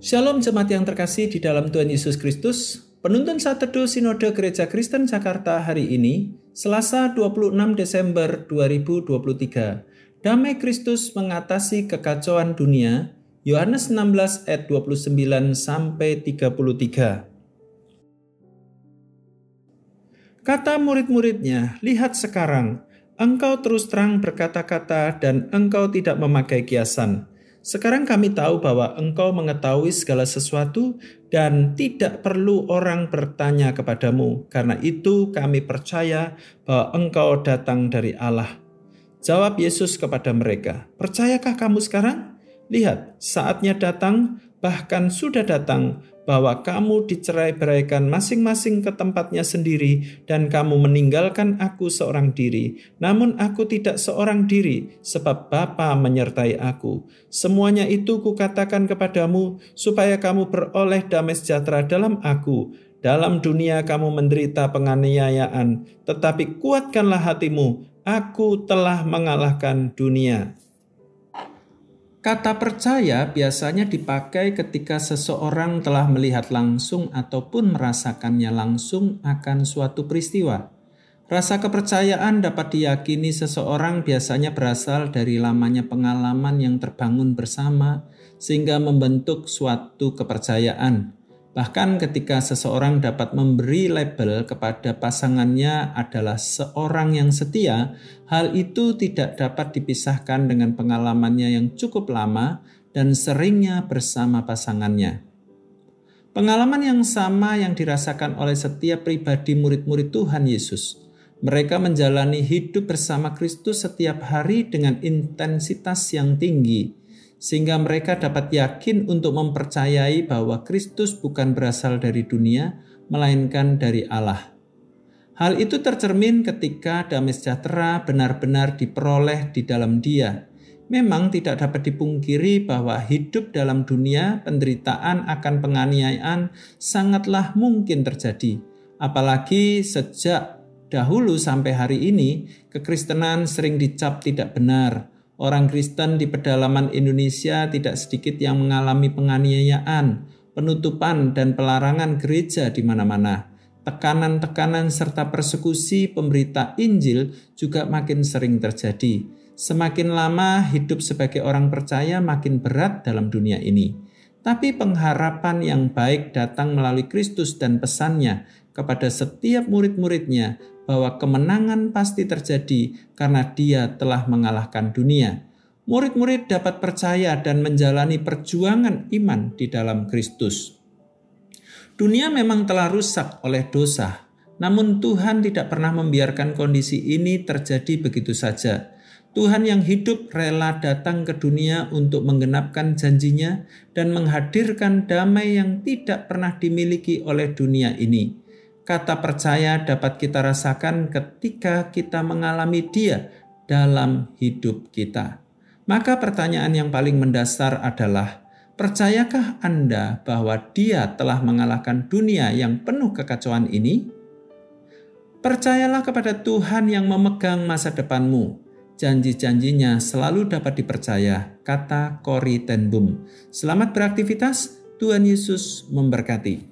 Shalom jemaat yang terkasih di dalam Tuhan Yesus Kristus. Penuntun saat teduh Sinode Gereja Kristen Jakarta hari ini, Selasa 26 Desember 2023. Damai Kristus mengatasi kekacauan dunia. Yohanes 16 ayat 29 sampai 33. Kata murid-muridnya, "Lihat sekarang, engkau terus terang berkata-kata dan engkau tidak memakai kiasan." Sekarang kami tahu bahwa engkau mengetahui segala sesuatu dan tidak perlu orang bertanya kepadamu. Karena itu kami percaya bahwa engkau datang dari Allah. Jawab Yesus kepada mereka, Percayakah kamu sekarang? Lihat, saatnya datang, bahkan sudah datang, bahwa kamu dicerai-beraikan masing-masing ke tempatnya sendiri dan kamu meninggalkan aku seorang diri. Namun aku tidak seorang diri sebab Bapa menyertai aku. Semuanya itu kukatakan kepadamu supaya kamu beroleh damai sejahtera dalam aku. Dalam dunia kamu menderita penganiayaan, tetapi kuatkanlah hatimu. Aku telah mengalahkan dunia. Kata percaya biasanya dipakai ketika seseorang telah melihat langsung ataupun merasakannya langsung akan suatu peristiwa. Rasa kepercayaan dapat diyakini seseorang biasanya berasal dari lamanya pengalaman yang terbangun bersama, sehingga membentuk suatu kepercayaan. Bahkan ketika seseorang dapat memberi label kepada pasangannya adalah seorang yang setia, hal itu tidak dapat dipisahkan dengan pengalamannya yang cukup lama dan seringnya bersama pasangannya. Pengalaman yang sama yang dirasakan oleh setiap pribadi murid-murid Tuhan Yesus. Mereka menjalani hidup bersama Kristus setiap hari dengan intensitas yang tinggi, sehingga mereka dapat yakin untuk mempercayai bahwa Kristus bukan berasal dari dunia, melainkan dari Allah. Hal itu tercermin ketika damai sejahtera benar-benar diperoleh di dalam Dia. Memang tidak dapat dipungkiri bahwa hidup dalam dunia penderitaan akan penganiayaan sangatlah mungkin terjadi. Apalagi sejak dahulu sampai hari ini, kekristenan sering dicap tidak benar, Orang Kristen di pedalaman Indonesia tidak sedikit yang mengalami penganiayaan, penutupan, dan pelarangan gereja di mana-mana. Tekanan-tekanan serta persekusi pemberita Injil juga makin sering terjadi. Semakin lama hidup sebagai orang percaya makin berat dalam dunia ini. Tapi pengharapan yang baik datang melalui Kristus dan pesannya kepada setiap murid-muridnya bahwa kemenangan pasti terjadi karena Dia telah mengalahkan dunia. Murid-murid dapat percaya dan menjalani perjuangan iman di dalam Kristus. Dunia memang telah rusak oleh dosa, namun Tuhan tidak pernah membiarkan kondisi ini terjadi begitu saja. Tuhan yang hidup rela datang ke dunia untuk menggenapkan janjinya dan menghadirkan damai yang tidak pernah dimiliki oleh dunia ini kata percaya dapat kita rasakan ketika kita mengalami Dia dalam hidup kita. Maka pertanyaan yang paling mendasar adalah, percayakah Anda bahwa Dia telah mengalahkan dunia yang penuh kekacauan ini? Percayalah kepada Tuhan yang memegang masa depanmu. Janji-janjinya selalu dapat dipercaya, kata Cory Ten Boom. Selamat beraktivitas, Tuhan Yesus memberkati.